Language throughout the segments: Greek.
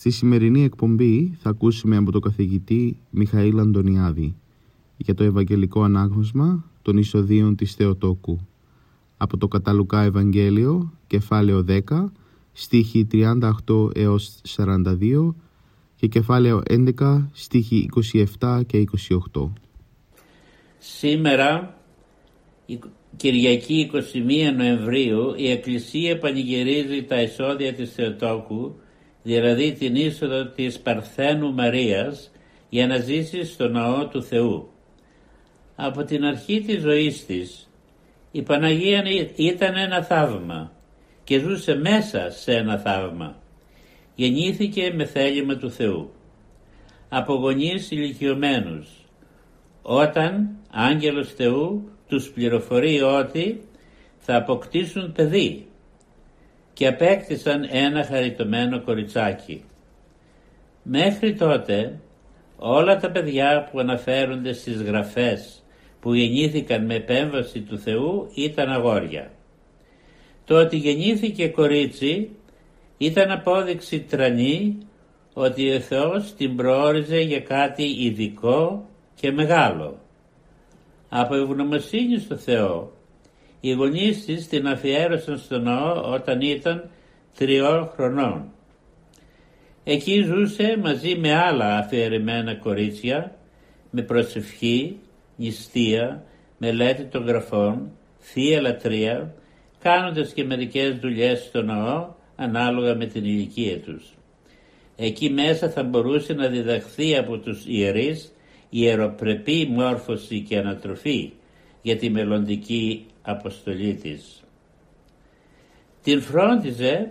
Στη σημερινή εκπομπή θα ακούσουμε από τον καθηγητή Μιχαήλ Αντωνιάδη για το Ευαγγελικό Ανάγνωσμα των Ισοδίων της Θεοτόκου από το Καταλουκά Ευαγγέλιο, κεφάλαιο 10, στίχη 38 έως 42 και κεφάλαιο 11, στίχη 27 και 28. Σήμερα, Κυριακή 21 Νοεμβρίου, η Εκκλησία πανηγυρίζει τα εισόδια της Θεοτόκου δηλαδή την είσοδο της Παρθένου Μαρίας για να ζήσει στο ναό του Θεού. Από την αρχή της ζωής της η Παναγία ήταν ένα θαύμα και ζούσε μέσα σε ένα θαύμα. Γεννήθηκε με θέλημα του Θεού. Από γονείς ηλικιωμένους. Όταν άγγελος Θεού τους πληροφορεί ότι θα αποκτήσουν παιδί και απέκτησαν ένα χαριτωμένο κοριτσάκι. Μέχρι τότε όλα τα παιδιά που αναφέρονται στις γραφές που γεννήθηκαν με επέμβαση του Θεού ήταν αγόρια. Το ότι γεννήθηκε κορίτσι ήταν απόδειξη τρανή ότι ο Θεός την προόριζε για κάτι ειδικό και μεγάλο. Από ευγνωμοσύνη στο Θεό οι γονείς της την αφιέρωσαν στο ναό όταν ήταν τριών χρονών. Εκεί ζούσε μαζί με άλλα αφιερεμένα κορίτσια, με προσευχή, νηστεία, μελέτη των γραφών, θεία λατρεία, κάνοντας και μερικές δουλειές στο ναό ανάλογα με την ηλικία τους. Εκεί μέσα θα μπορούσε να διδαχθεί από τους ιερείς ιεροπρεπή μόρφωση και ανατροφή για τη μελλοντική αποστολή της. Την φρόντιζε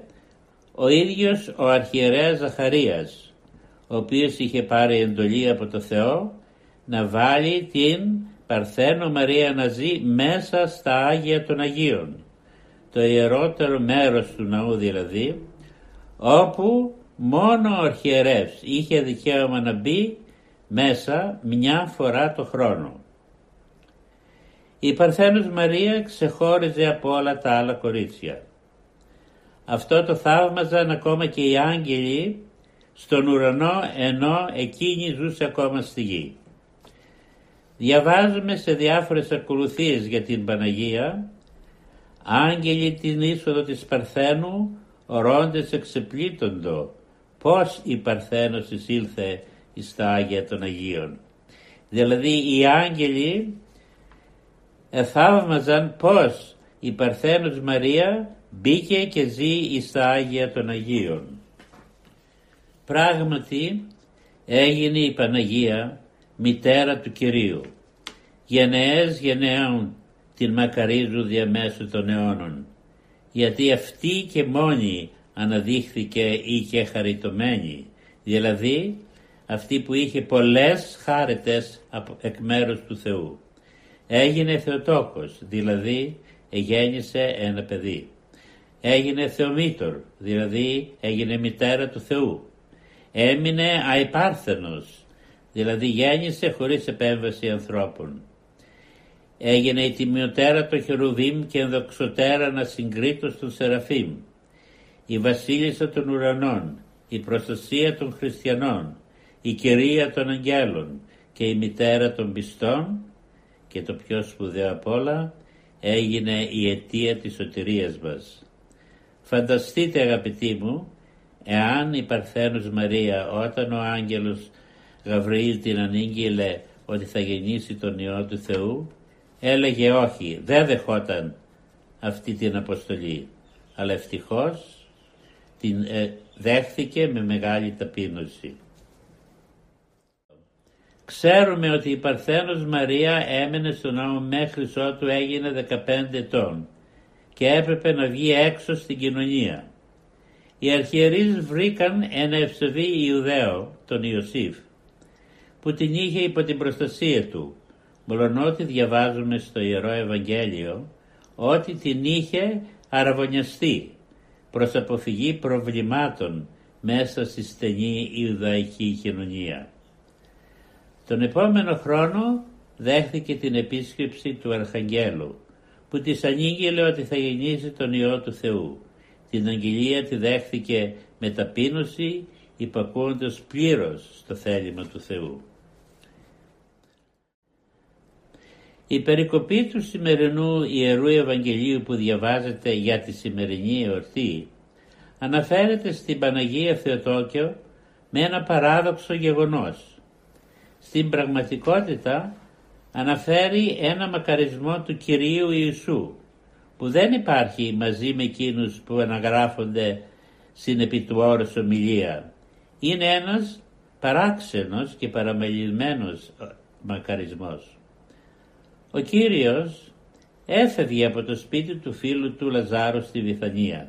ο ίδιος ο αρχιερέας Ζαχαρίας, ο οποίος είχε πάρει εντολή από το Θεό να βάλει την Παρθένο Μαρία να ζει μέσα στα Άγια των Αγίων, το ιερότερο μέρος του ναού δηλαδή, όπου μόνο ο αρχιερεύς είχε δικαίωμα να μπει μέσα μια φορά το χρόνο. Η Παρθένος Μαρία ξεχώριζε από όλα τα άλλα κορίτσια. Αυτό το θαύμαζαν ακόμα και οι άγγελοι στον ουρανό ενώ εκείνη ζούσε ακόμα στη γη. Διαβάζουμε σε διάφορες ακολουθίες για την Παναγία άγγελοι την είσοδο της Παρθένου ορώντες εξεπλήττοντο πώς η Παρθένος εισήλθε στα Άγια των Αγίων. Δηλαδή οι άγγελοι εθαύμαζαν πως η Παρθένος Μαρία μπήκε και ζει στα Άγια των Αγίων. Πράγματι έγινε η Παναγία μητέρα του Κυρίου. Γενναίες γενναίων την μακαρίζουν διαμέσου των αιώνων. Γιατί αυτή και μόνη αναδείχθηκε ή και χαριτωμένη. Δηλαδή αυτή που είχε πολλές χάρετες εκ μέρους του Θεού. Έγινε Θεοτόκος, δηλαδή γέννησε ένα παιδί. Έγινε Θεομήτωρ, δηλαδή έγινε μητέρα του Θεού. Έμεινε αϊπάρθενος, δηλαδή γέννησε χωρίς επέμβαση ανθρώπων. Έγινε η τιμιωτέρα των Χερουβίμ και ενδοξωτέρα να συγκρίτω των Σεραφείμ. Η βασίλισσα των ουρανών, η προστασία των χριστιανών, η κυρία των αγγέλων και η μητέρα των πιστών και το πιο σπουδαίο απ' όλα έγινε η αιτία της σωτηρίας μας. Φανταστείτε αγαπητοί μου, εάν η Παρθένος Μαρία όταν ο άγγελος Γαβριήλ την ανήγγειλε ότι θα γεννήσει τον Υιό του Θεού, έλεγε όχι, δεν δεχόταν αυτή την αποστολή, αλλά ευτυχώς την ε, δέχθηκε με μεγάλη ταπείνωση. Ξέρουμε ότι η Παρθένος Μαρία έμενε στον ναό μέχρι ότου έγινε 15 ετών και έπρεπε να βγει έξω στην κοινωνία. Οι αρχιερείς βρήκαν ένα ευσεβή Ιουδαίο, τον Ιωσήφ, που την είχε υπό την προστασία του, μολονότι διαβάζουμε στο Ιερό Ευαγγέλιο ότι την είχε αραβωνιαστεί προς αποφυγή προβλημάτων μέσα στη στενή Ιουδαϊκή κοινωνία. Τον επόμενο χρόνο δέχθηκε την επίσκεψη του Αρχαγγέλου που της ανήγγειλε ότι θα γεννήσει τον Υιό του Θεού. Την αγγελία τη δέχθηκε με ταπείνωση υπακούοντας πλήρως στο θέλημα του Θεού. Η περικοπή του σημερινού Ιερού Ευαγγελίου που διαβάζεται για τη σημερινή εορτή αναφέρεται στην Παναγία Θεοτόκιο με ένα παράδοξο γεγονός. Στην πραγματικότητα αναφέρει ένα μακαρισμό του Κυρίου Ιησού που δεν υπάρχει μαζί με εκείνους που αναγράφονται στην επί του ομιλία. Είναι ένας παράξενος και παραμελημένος μακαρισμός. Ο Κύριος έφευγε από το σπίτι του φίλου του Λαζάρου στη Βιθανία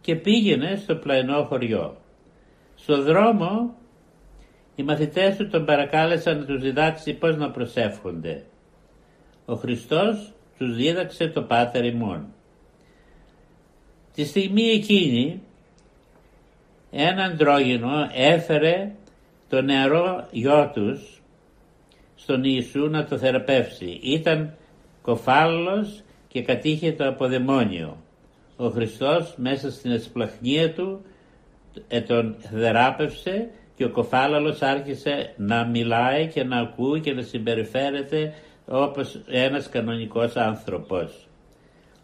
και πήγαινε στο πλαϊνό χωριό. Στο δρόμο οι μαθητές του τον παρακάλεσαν να τους διδάξει πώς να προσεύχονται. Ο Χριστός τους δίδαξε το Πάτερ ημών. Τη στιγμή εκείνη ένα αντρόγινο έφερε το νεαρό γιο τους στον Ιησού να το θεραπεύσει. Ήταν κοφάλος και κατήχε το αποδαιμόνιο. Ο Χριστός μέσα στην εσπλαχνία του ε, τον θεράπευσε και ο κοφάλαλος άρχισε να μιλάει και να ακούει και να συμπεριφέρεται όπως ένας κανονικός άνθρωπος.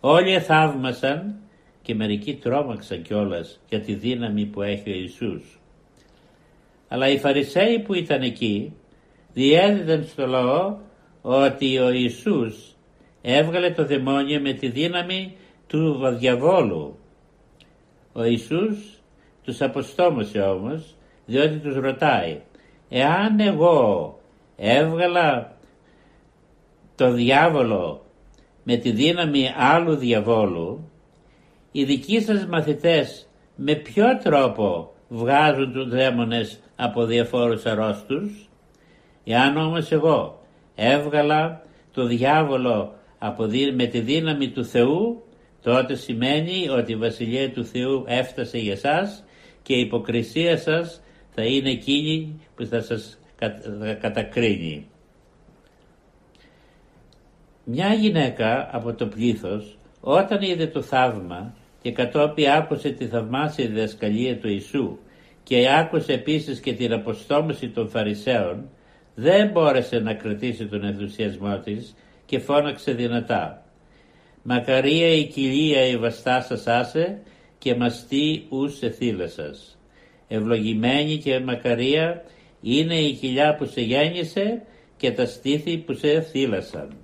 Όλοι θαύμασαν και μερικοί τρόμαξαν κιόλας για τη δύναμη που έχει ο Ιησούς. Αλλά οι Φαρισαίοι που ήταν εκεί διέδιδαν στο λαό ότι ο Ιησούς έβγαλε το δαιμόνιο με τη δύναμη του διαβόλου. Ο Ιησούς τους αποστόμωσε όμως διότι τους ρωτάει εάν εγώ έβγαλα το διάβολο με τη δύναμη άλλου διαβόλου οι δικοί σας μαθητές με ποιο τρόπο βγάζουν τους δαίμονες από διαφόρους αρρώστους; Εάν όμως εγώ έβγαλα το διάβολο από, με τη δύναμη του Θεού τότε σημαίνει ότι η Βασιλεία του Θεού έφτασε για σας και η υποκρισία σας θα είναι εκείνη που θα σας κατακρίνει. Μια γυναίκα από το πλήθος όταν είδε το θαύμα και κατόπιν άκουσε τη θαυμάσια διδασκαλία του Ιησού και άκουσε επίσης και την αποστόμηση των Φαρισαίων δεν μπόρεσε να κρατήσει τον ενθουσιασμό της και φώναξε δυνατά «Μακαρία η κοιλία η βαστά σας άσε και μαστή ους εθήλασας» Ευλογημένη και μακαρία είναι η κοιλιά που σε γέννησε και τα στήθη που σε θύλασαν.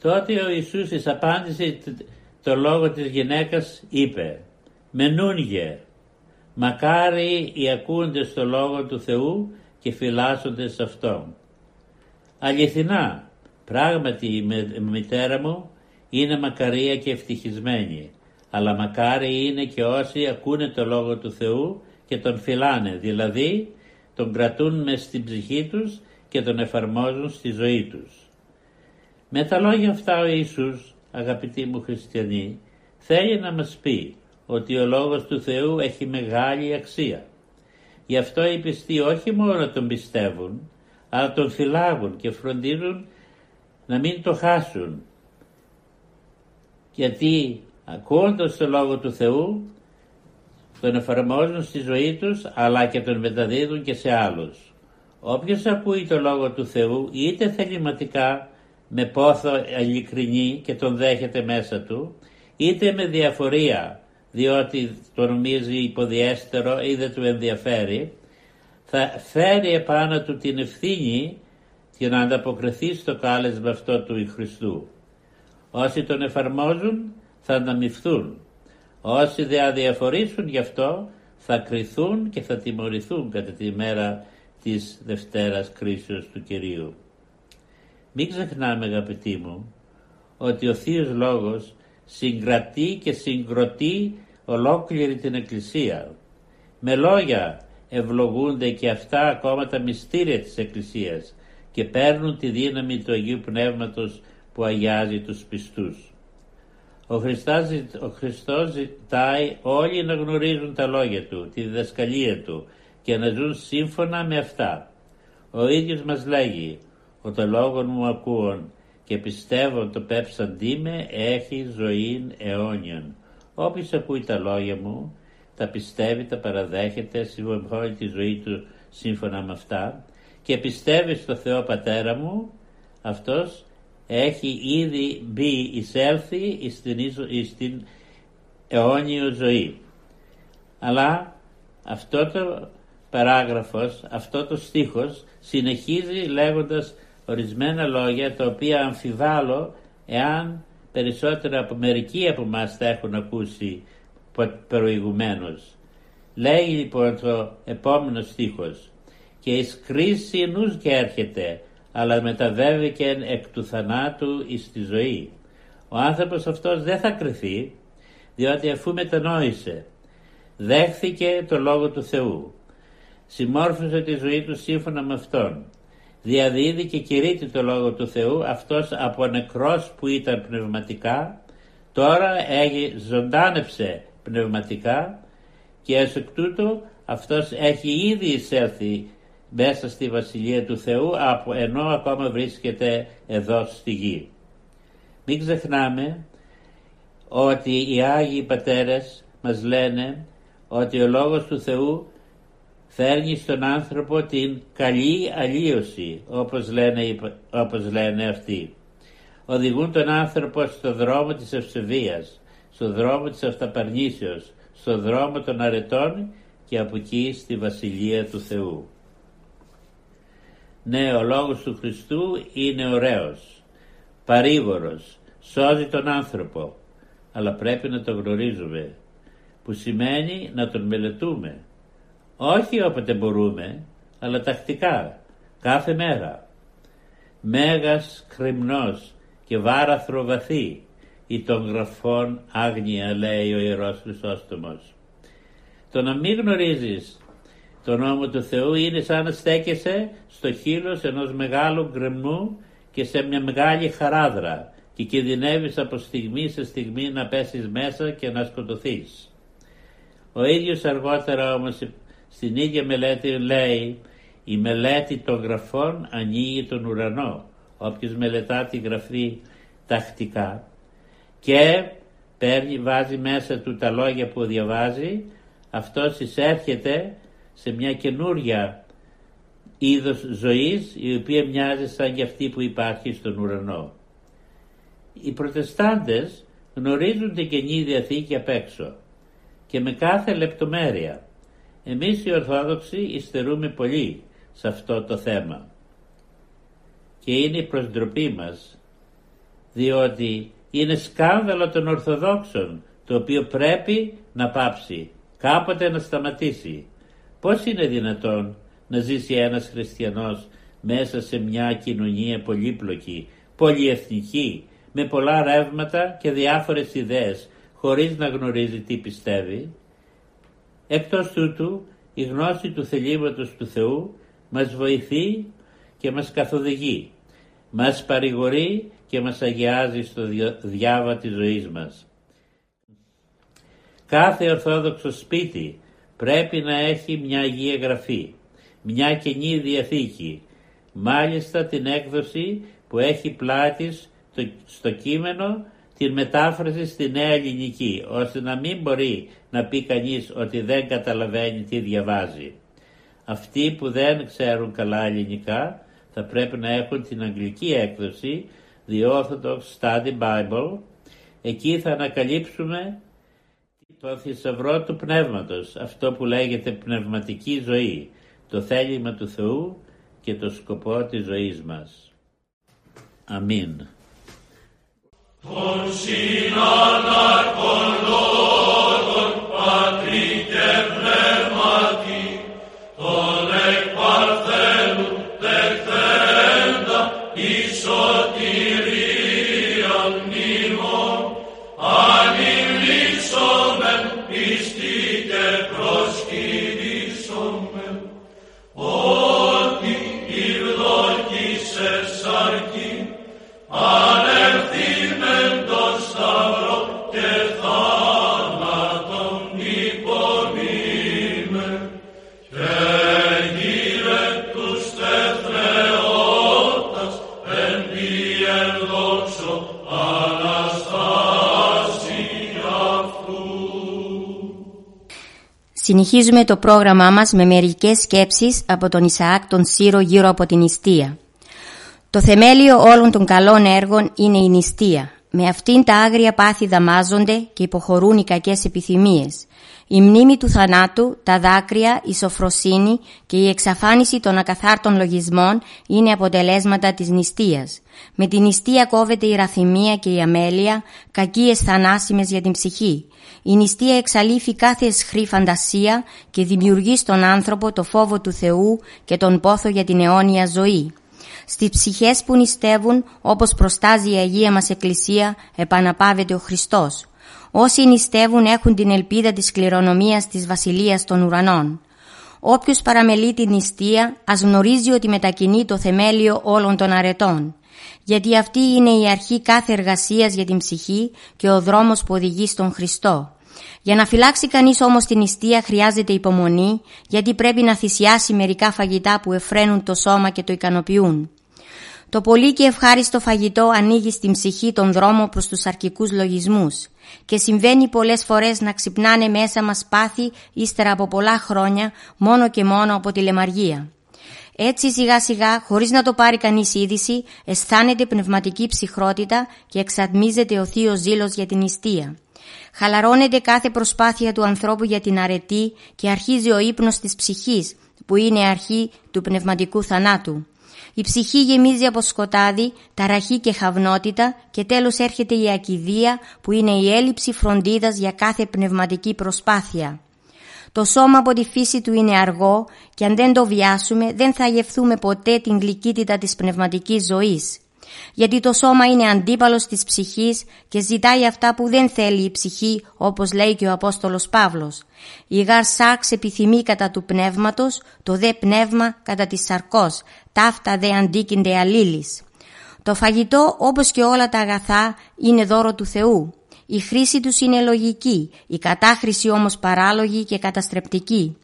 Τότε ο Ιησούς εις απάντησε το λόγο της γυναίκας είπε «Μενούνγε, μακάρι οι ακούντες το λόγο του Θεού και φυλάσσονται σε Αυτόν». Αληθινά, πράγματι η μητέρα μου είναι μακαρία και ευτυχισμένη, αλλά μακάρι είναι και όσοι ακούνε το λόγο του Θεού και τον φυλάνε, δηλαδή τον κρατούν μες στην ψυχή τους και τον εφαρμόζουν στη ζωή τους. Με τα λόγια αυτά ο Ιησούς, αγαπητοί μου χριστιανοί, θέλει να μας πει ότι ο Λόγος του Θεού έχει μεγάλη αξία. Γι' αυτό οι πιστοί όχι μόνο τον πιστεύουν, αλλά τον φυλάγουν και φροντίζουν να μην το χάσουν. Γιατί ακούοντας το Λόγο του Θεού τον εφαρμόζουν στη ζωή τους αλλά και τον μεταδίδουν και σε άλλους. Όποιος ακούει το Λόγο του Θεού είτε θεληματικά με πόθο ειλικρινή και τον δέχεται μέσα του είτε με διαφορία διότι το νομίζει υποδιέστερο ή δεν του ενδιαφέρει θα φέρει επάνω του την ευθύνη και να ανταποκριθεί στο κάλεσμα αυτό του Χριστού. Όσοι τον εφαρμόζουν θα ανταμυφθούν Όσοι δεν αδιαφορήσουν γι' αυτό θα κριθούν και θα τιμωρηθούν κατά τη μέρα της Δευτέρας Κρίσεως του Κυρίου. Μην ξεχνάμε αγαπητοί μου ότι ο Θείος Λόγος συγκρατεί και συγκροτεί ολόκληρη την Εκκλησία. Με λόγια ευλογούνται και αυτά ακόμα τα μυστήρια της Εκκλησίας και παίρνουν τη δύναμη του Αγίου Πνεύματος που αγιάζει τους πιστούς. Ο, ο Χριστός ζητάει όλοι να γνωρίζουν τα λόγια Του, τη διδασκαλία Του και να ζουν σύμφωνα με αυτά. Ο ίδιος μας λέγει «Ο το λόγο μου ακούων και πιστεύω το πέψαντί με έχει ζωή αιώνιον». Όποιος ακούει τα λόγια μου, τα πιστεύει, τα παραδέχεται, συμβολή τη ζωή του σύμφωνα με αυτά και πιστεύει στο Θεό Πατέρα μου, αυτός έχει ήδη μπει εισέλθει στην, στην αιώνιο ζωή. Αλλά αυτό το παράγραφος, αυτό το στίχος συνεχίζει λέγοντας ορισμένα λόγια τα οποία αμφιβάλλω εάν περισσότερα από μερικοί από εμάς τα έχουν ακούσει προηγουμένως. Λέει λοιπόν το επόμενο στίχος «Και εις κρίση νους και έρχεται, αλλά μεταβέβηκε εκ του θανάτου εις τη ζωή». Ο άνθρωπος αυτός δεν θα κρυθεί, διότι αφού μετανόησε, δέχθηκε το Λόγο του Θεού, συμμόρφωσε τη ζωή του σύμφωνα με Αυτόν, διαδίδει και κηρύττει το Λόγο του Θεού, αυτός από νεκρός που ήταν πνευματικά, τώρα ζωντάνεψε πνευματικά και ως εκ τούτου αυτός έχει ήδη εισέλθει μέσα στη Βασιλεία του Θεού από, ενώ ακόμα βρίσκεται εδώ στη γη. Μην ξεχνάμε ότι οι Άγιοι Πατέρες μας λένε ότι ο Λόγος του Θεού φέρνει στον άνθρωπο την καλή αλλίωση όπως λένε, όπως λένε αυτοί. Οδηγούν τον άνθρωπο στο δρόμο της ευσεβίας, στο δρόμο της αυταπαρνήσεως, στο δρόμο των αρετών και από εκεί στη Βασιλεία του Θεού. Ναι, ο Λόγος του Χριστού είναι ωραίος, παρήγορος, σώζει τον άνθρωπο, αλλά πρέπει να το γνωρίζουμε, που σημαίνει να τον μελετούμε. Όχι όποτε μπορούμε, αλλά τακτικά, κάθε μέρα. Μέγας κρυμνός και βάραθρο βαθύ, ή των γραφών άγνοια λέει ο Ιερός Χρυσόστομος. Το να μην γνωρίζεις τον νόμο του Θεού είναι σαν να στέκεσαι στο χείλος ενός μεγάλου γκρεμνού και σε μια μεγάλη χαράδρα και κινδυνεύεις από στιγμή σε στιγμή να πέσεις μέσα και να σκοτωθείς. Ο ίδιος αργότερα όμως στην ίδια μελέτη λέει η μελέτη των γραφών ανοίγει τον ουρανό. Όποιος μελετά τη γραφή τακτικά και παίρνει, βάζει μέσα του τα λόγια που διαβάζει, αυτός εισέρχεται σε μια καινούρια είδος ζωής η οποία μοιάζει σαν και αυτή που υπάρχει στον ουρανό. Οι προτεστάντες γνωρίζουν την Καινή Διαθήκη απ' έξω και με κάθε λεπτομέρεια. Εμείς οι Ορθόδοξοι υστερούμε πολύ σε αυτό το θέμα και είναι η προσδροπή μας διότι είναι σκάνδαλο των Ορθοδόξων το οποίο πρέπει να πάψει, κάποτε να σταματήσει. Πώς είναι δυνατόν να ζήσει ένας χριστιανός μέσα σε μια κοινωνία πολύπλοκη, πολυεθνική, με πολλά ρεύματα και διάφορες ιδέες, χωρίς να γνωρίζει τι πιστεύει; Εκτός τούτου, η γνώση του θελήματος του Θεού μας βοηθεί και μας καθοδηγεί, μας παρηγορεί και μας αγιάζει στο διάβα της ζωής μας. Κάθε ορθόδοξο σπίτι πρέπει να έχει μια Αγία Γραφή, μια Καινή Διαθήκη, μάλιστα την έκδοση που έχει πλάτης στο κείμενο την μετάφραση στη νέα ελληνική, ώστε να μην μπορεί να πει κανείς ότι δεν καταλαβαίνει τι διαβάζει. Αυτοί που δεν ξέρουν καλά ελληνικά θα πρέπει να έχουν την αγγλική έκδοση The Orthodox Study Bible. Εκεί θα ανακαλύψουμε το θησαυρό του πνεύματος, αυτό που λέγεται πνευματική ζωή, το θέλημα του Θεού και το σκοπό της ζωής μας. Αμήν. Πατρί και Πνεύματι, τον Συνεχίζουμε το πρόγραμμά μας με μερικές σκέψεις από τον Ισαάκ τον Σύρο γύρω από την νηστεία. Το θεμέλιο όλων των καλών έργων είναι η νηστεία. Με αυτήν τα άγρια πάθη δαμάζονται και υποχωρούν οι κακές επιθυμίες. Η μνήμη του θανάτου, τα δάκρυα, η σοφροσύνη και η εξαφάνιση των ακαθάρτων λογισμών είναι αποτελέσματα της νηστείας. Με την νηστεία κόβεται η ραθυμία και η αμέλεια, κακίες θανάσιμες για την ψυχή. Η νηστεία εξαλείφει κάθε εσχρή φαντασία και δημιουργεί στον άνθρωπο το φόβο του Θεού και τον πόθο για την αιώνια ζωή. Στις ψυχές που νηστεύουν, όπως προστάζει η Αγία μας Εκκλησία, επαναπάβεται ο Χριστός. Όσοι νηστεύουν έχουν την ελπίδα της κληρονομίας της Βασιλείας των Ουρανών. Όποιος παραμελεί την νηστεία, ας γνωρίζει ότι μετακινεί το θεμέλιο όλων των αρετών. Γιατί αυτή είναι η αρχή κάθε εργασίας για την ψυχή και ο δρόμος που οδηγεί στον Χριστό. Για να φυλάξει κανείς όμως την νηστεία χρειάζεται υπομονή, γιατί πρέπει να θυσιάσει μερικά φαγητά που εφραίνουν το σώμα και το ικανοποιούν. Το πολύ και ευχάριστο φαγητό ανοίγει στην ψυχή τον δρόμο προς τους αρκικούς λογισμούς και συμβαίνει πολλές φορές να ξυπνάνε μέσα μας πάθη ύστερα από πολλά χρόνια μόνο και μόνο από τη λεμαργία. Έτσι σιγά σιγά, χωρίς να το πάρει κανείς είδηση, αισθάνεται πνευματική ψυχρότητα και εξατμίζεται ο θείος ζήλος για την νηστεία. Χαλαρώνεται κάθε προσπάθεια του ανθρώπου για την αρετή και αρχίζει ο ύπνος της ψυχής, που είναι αρχή του πνευματικού θανάτου. Η ψυχή γεμίζει από σκοτάδι, ταραχή και χαυνότητα και τέλος έρχεται η ακιδεία που είναι η έλλειψη φροντίδας για κάθε πνευματική προσπάθεια. Το σώμα από τη φύση του είναι αργό και αν δεν το βιάσουμε δεν θα γευθούμε ποτέ την γλυκύτητα της πνευματικής ζωής γιατί το σώμα είναι αντίπαλος της ψυχής και ζητάει αυτά που δεν θέλει η ψυχή όπως λέει και ο Απόστολος Παύλος. Η γάρ σάξ επιθυμεί κατά του πνεύματος, το δε πνεύμα κατά της σαρκός, ταύτα δε αντίκυνται αλλήλεις. Το φαγητό όπως και όλα τα αγαθά είναι δώρο του Θεού. Η χρήση τους είναι λογική, η κατάχρηση όμως παράλογη και καταστρεπτική.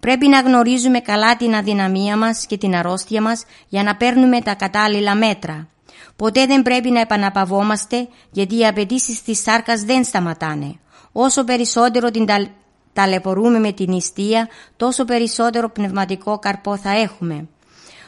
Πρέπει να γνωρίζουμε καλά την αδυναμία μας και την αρρώστια μας για να παίρνουμε τα κατάλληλα μέτρα. Ποτέ δεν πρέπει να επαναπαυόμαστε γιατί οι απαιτήσεις της σάρκας δεν σταματάνε. Όσο περισσότερο την ταλαιπωρούμε με την νηστεία, τόσο περισσότερο πνευματικό καρπό θα έχουμε.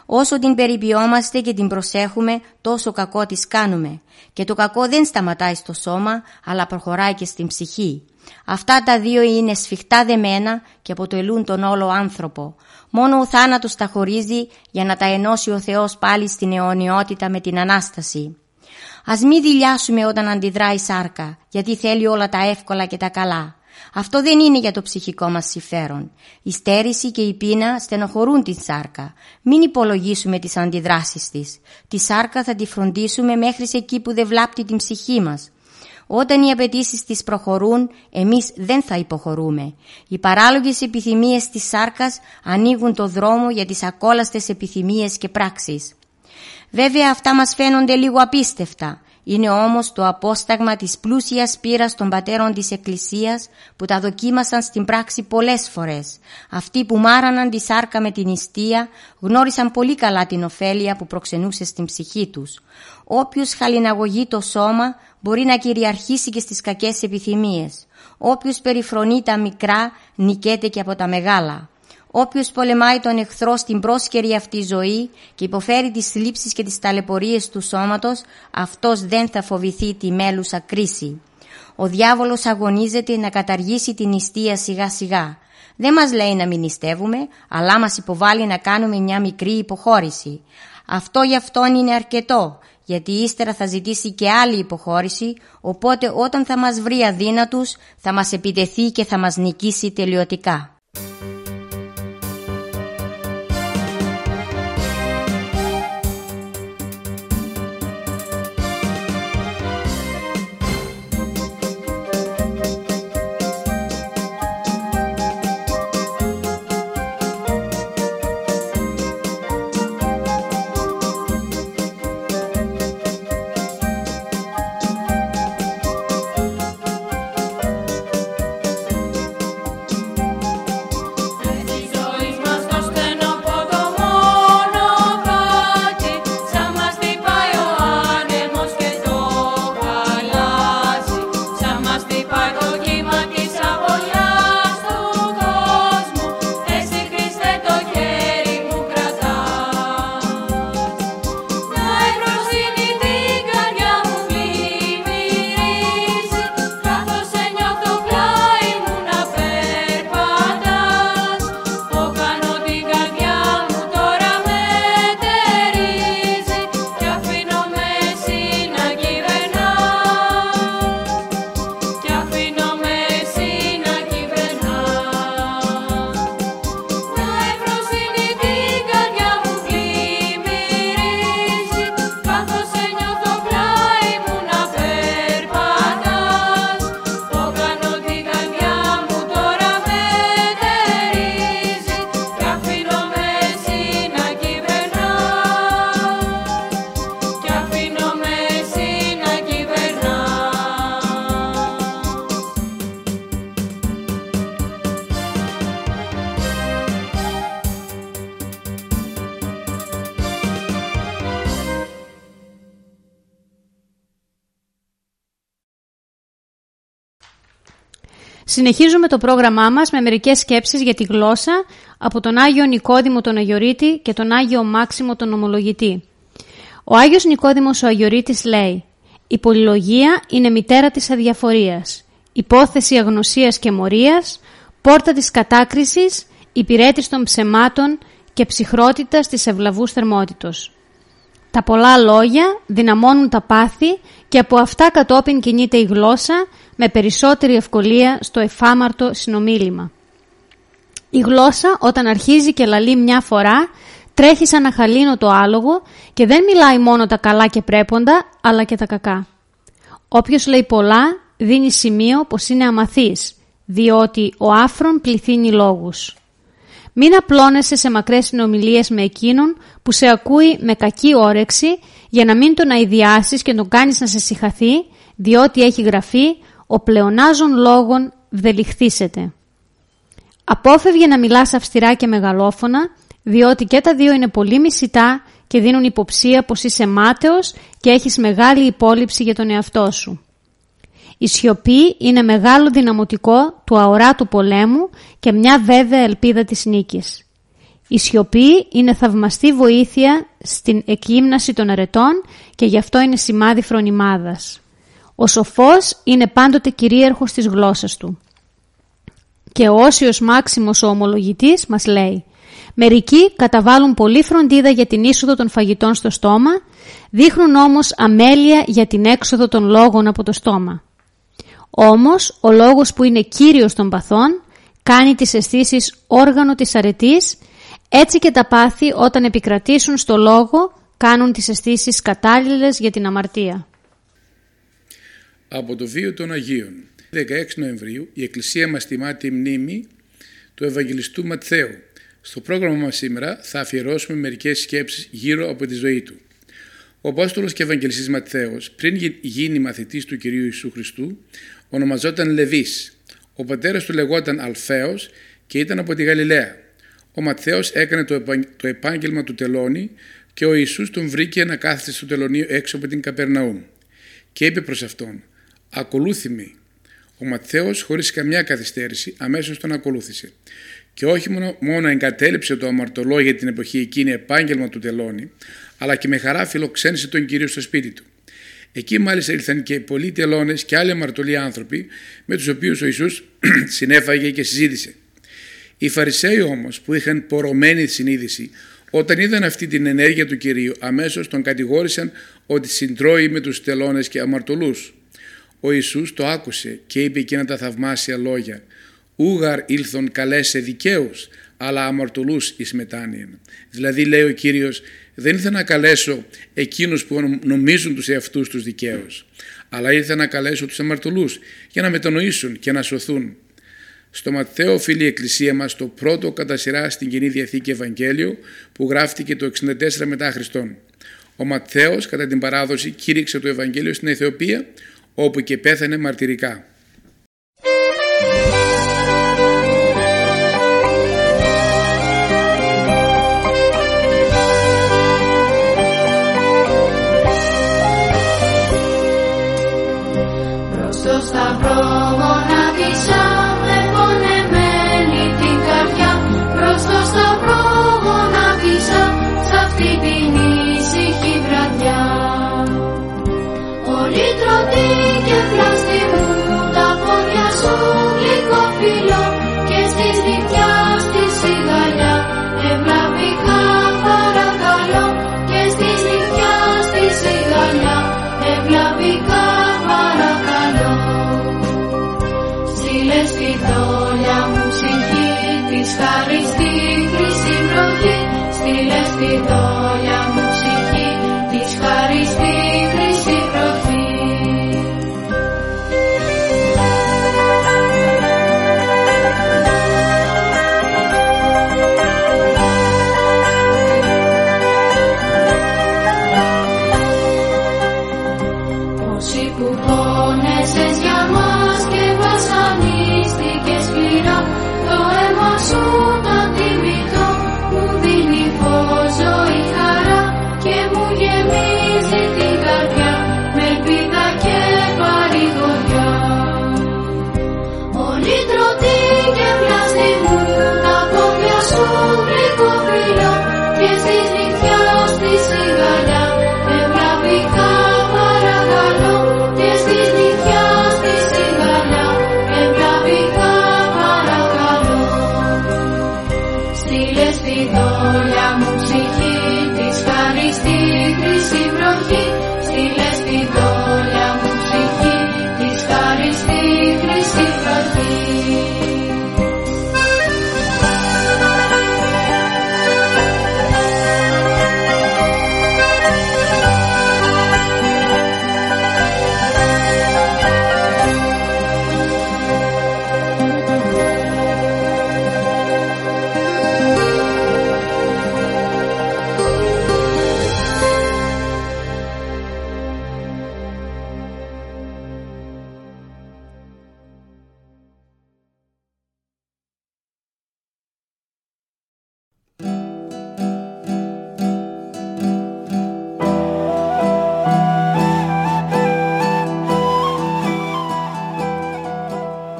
Όσο την περιποιόμαστε και την προσέχουμε, τόσο κακό της κάνουμε. Και το κακό δεν σταματάει στο σώμα, αλλά προχωράει και στην ψυχή. Αυτά τα δύο είναι σφιχτά δεμένα και αποτελούν τον όλο άνθρωπο. Μόνο ο θάνατος τα χωρίζει για να τα ενώσει ο Θεός πάλι στην αιωνιότητα με την Ανάσταση. Ας μην δηλιάσουμε όταν αντιδράει η σάρκα, γιατί θέλει όλα τα εύκολα και τα καλά. Αυτό δεν είναι για το ψυχικό μας συμφέρον. Η στέρηση και η πείνα στενοχωρούν την σάρκα. Μην υπολογίσουμε τις αντιδράσεις της. Τη σάρκα θα τη φροντίσουμε μέχρι εκεί που δεν βλάπτει την ψυχή μας. Όταν οι απαιτήσεις της προχωρούν, εμείς δεν θα υποχωρούμε. Οι παράλογες επιθυμίες της σάρκας ανοίγουν το δρόμο για τις ακόλαστες επιθυμίες και πράξεις. Βέβαια αυτά μας φαίνονται λίγο απίστευτα. Είναι όμως το απόσταγμα της πλούσιας πείρας των πατέρων της Εκκλησίας που τα δοκίμασαν στην πράξη πολλές φορές. Αυτοί που μάραναν τη σάρκα με την νηστεία γνώρισαν πολύ καλά την ωφέλεια που προξενούσε στην ψυχή τους. Όποιος χαλιναγωγεί το σώμα μπορεί να κυριαρχήσει και στις κακές επιθυμίες. Όποιος περιφρονεί τα μικρά νικέται και από τα μεγάλα. Όποιος πολεμάει τον εχθρό στην πρόσκαιρη αυτή ζωή και υποφέρει τις θλίψεις και τις ταλαιπωρίες του σώματος, αυτός δεν θα φοβηθεί τη μέλουσα κρίση. Ο διάβολος αγωνίζεται να καταργήσει την νηστεία σιγά σιγά. Δεν μας λέει να μην νηστεύουμε, αλλά μας υποβάλλει να κάνουμε μια μικρή υποχώρηση. Αυτό για αυτόν είναι αρκετό, γιατί ύστερα θα ζητήσει και άλλη υποχώρηση, οπότε όταν θα μας βρει αδύνατους θα μας επιτεθεί και θα μας νικήσει τελειωτικά. Συνεχίζουμε το πρόγραμμά μας με μερικές σκέψεις για τη γλώσσα από τον Άγιο Νικόδημο τον Αγιορείτη και τον Άγιο Μάξιμο τον Ομολογητή. Ο Άγιος Νικόδημος ο Αγιορείτης λέει «Η πολυλογία είναι μητέρα της αδιαφορίας, υπόθεση αγνωσίας και μορίας, πόρτα της κατάκρισης, υπηρέτης των ψεμάτων και ψυχρότητας της ευλαβούς θερμότητος. Τα πολλά λόγια δυναμώνουν τα πάθη και από αυτά κατόπιν κινείται η γλώσσα με περισσότερη ευκολία στο εφάμαρτο συνομίλημα. Η γλώσσα όταν αρχίζει και λαλεί μια φορά τρέχει σαν να χαλίνω το άλογο και δεν μιλάει μόνο τα καλά και πρέποντα αλλά και τα κακά. Όποιος λέει πολλά δίνει σημείο πως είναι αμαθής διότι ο άφρον πληθύνει λόγους. Μην απλώνεσαι σε μακρές συνομιλίες με εκείνον που σε ακούει με κακή όρεξη για να μην τον αειδιάσεις και τον κάνεις να σε συχαθεί, διότι έχει γραφεί «Ο πλεονάζων λόγων δελιχθήσετε». Απόφευγε να μιλάς αυστηρά και μεγαλόφωνα, διότι και τα δύο είναι πολύ μισητά και δίνουν υποψία πως είσαι μάταιος και έχεις μεγάλη υπόλοιψη για τον εαυτό σου. Η σιωπή είναι μεγάλο δυναμωτικό του αοράτου πολέμου και μια βέβαια ελπίδα της νίκης. Η σιωπή είναι θαυμαστή βοήθεια στην εκείμναση των αρετών και γι' αυτό είναι σημάδι φρονιμάδας. Ο σοφός είναι πάντοτε κυρίαρχος της γλώσσας του. Και ο Όσιος Μάξιμος ο ομολογητής μας λέει «Μερικοί καταβάλουν πολύ φροντίδα για την είσοδο των φαγητών στο στόμα, δείχνουν όμως αμέλεια για την έξοδο των λόγων από το στόμα. Όμως, ο λόγος που είναι κύριος των παθών κάνει τις αισθήσεις όργανο της αρετής, έτσι και τα πάθη όταν επικρατήσουν στο λόγο κάνουν τις αισθήσεις κατάλληλες για την αμαρτία. Από το βίο των Αγίων. 16 Νοεμβρίου η Εκκλησία μας τιμά τη μνήμη του Ευαγγελιστού Ματθαίου. Στο πρόγραμμα μας σήμερα θα αφιερώσουμε μερικές σκέψεις γύρω από τη ζωή του. Ο Απόστολος και Ευαγγελιστής Ματθαίος, πριν γίνει μαθητής του Κυρίου Ιησού Χριστού, ονομαζόταν Λεβής. Ο πατέρας του λεγόταν Αλφαίος και ήταν από τη Γαλιλαία. Ο Ματθαίος έκανε το επάγγελμα του τελώνη και ο Ιησούς τον βρήκε να κάθεται στο τελωνίο έξω από την Καπερναούμ. Και είπε προς αυτόν «Ακολούθη με». Ο Ματθαίος χωρίς καμιά καθυστέρηση αμέσως τον ακολούθησε. Και όχι μόνο, μόνο εγκατέλειψε το αμαρτωλό για την εποχή εκείνη επάγγελμα του τελώνη, αλλά και με χαρά φιλοξένησε τον Κύριο στο σπίτι του. Εκεί μάλιστα ήλθαν και πολλοί τελώνες και άλλοι αμαρτωλοί άνθρωποι με τους οποίους ο Ιησούς συνέφαγε και συζήτησε. Οι Φαρισαίοι όμως που είχαν πορωμένη συνείδηση όταν είδαν αυτή την ενέργεια του Κυρίου αμέσως τον κατηγόρησαν ότι συντρώει με τους τελώνες και αμαρτωλούς. Ο Ιησούς το άκουσε και είπε εκείνα τα θαυμάσια λόγια «Ούγαρ ήλθον καλέσε δικαίους, αλλά αμαρτωλούς εις μετάνοιεν». Δηλαδή λέει ο Κύριος δεν ήρθα να καλέσω εκείνους που νομίζουν τους εαυτούς τους δικαίους, αλλά ήρθα να καλέσω τους αμαρτωλούς για να μετανοήσουν και να σωθούν. Στο Ματθαίο οφείλει η Εκκλησία μας το πρώτο κατά σειρά στην Κοινή Διαθήκη Ευαγγέλιο που γράφτηκε το 64 μετά Χριστόν. Ο Ματθαίος κατά την παράδοση κήρυξε το Ευαγγέλιο στην Αιθιοπία όπου και πέθανε μαρτυρικά. Στην τόλλα μου συχνή της χαριστή κρίση βρούλη.